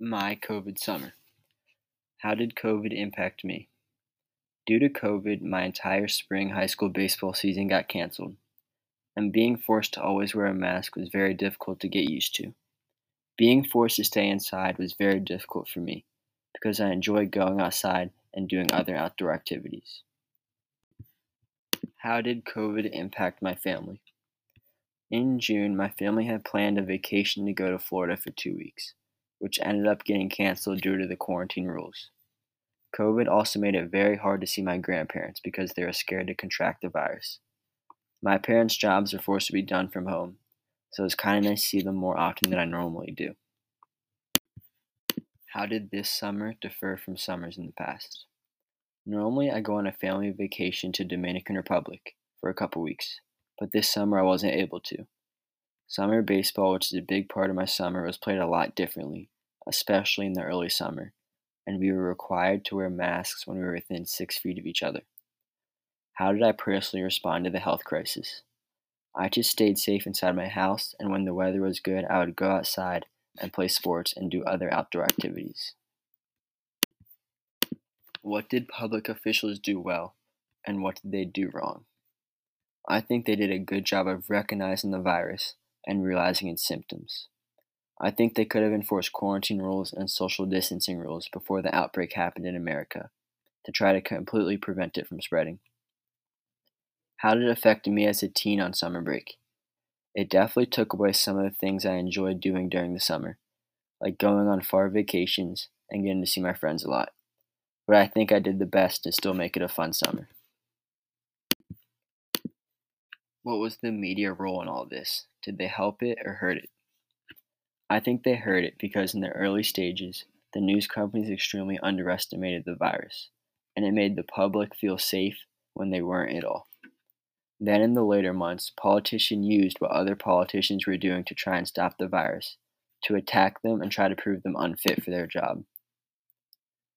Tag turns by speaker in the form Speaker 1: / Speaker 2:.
Speaker 1: My COVID summer. How did COVID impact me? Due to COVID, my entire spring high school baseball season got canceled, and being forced to always wear a mask was very difficult to get used to. Being forced to stay inside was very difficult for me because I enjoy going outside and doing other outdoor activities. How did COVID impact my family? In June, my family had planned a vacation to go to Florida for two weeks, which ended up getting canceled due to the quarantine rules. COVID also made it very hard to see my grandparents because they were scared to contract the virus. My parents' jobs are forced to be done from home, so it's kind of nice to see them more often than I normally do. How did this summer differ from summers in the past? Normally, I go on a family vacation to Dominican Republic for a couple weeks but this summer I wasn't able to. Summer baseball, which is a big part of my summer, was played a lot differently, especially in the early summer, and we were required to wear masks when we were within six feet of each other. How did I personally respond to the health crisis? I just stayed safe inside my house, and when the weather was good, I would go outside and play sports and do other outdoor activities. What did public officials do well, and what did they do wrong? I think they did a good job of recognizing the virus and realizing its symptoms. I think they could have enforced quarantine rules and social distancing rules before the outbreak happened in America to try to completely prevent it from spreading. How did it affect me as a teen on summer break? It definitely took away some of the things I enjoyed doing during the summer, like going on far vacations and getting to see my friends a lot. But I think I did the best to still make it a fun summer. What was the media role in all this? Did they help it or hurt it? I think they hurt it because in the early stages, the news companies extremely underestimated the virus, and it made the public feel safe when they weren't at all. Then in the later months, politicians used what other politicians were doing to try and stop the virus, to attack them and try to prove them unfit for their job.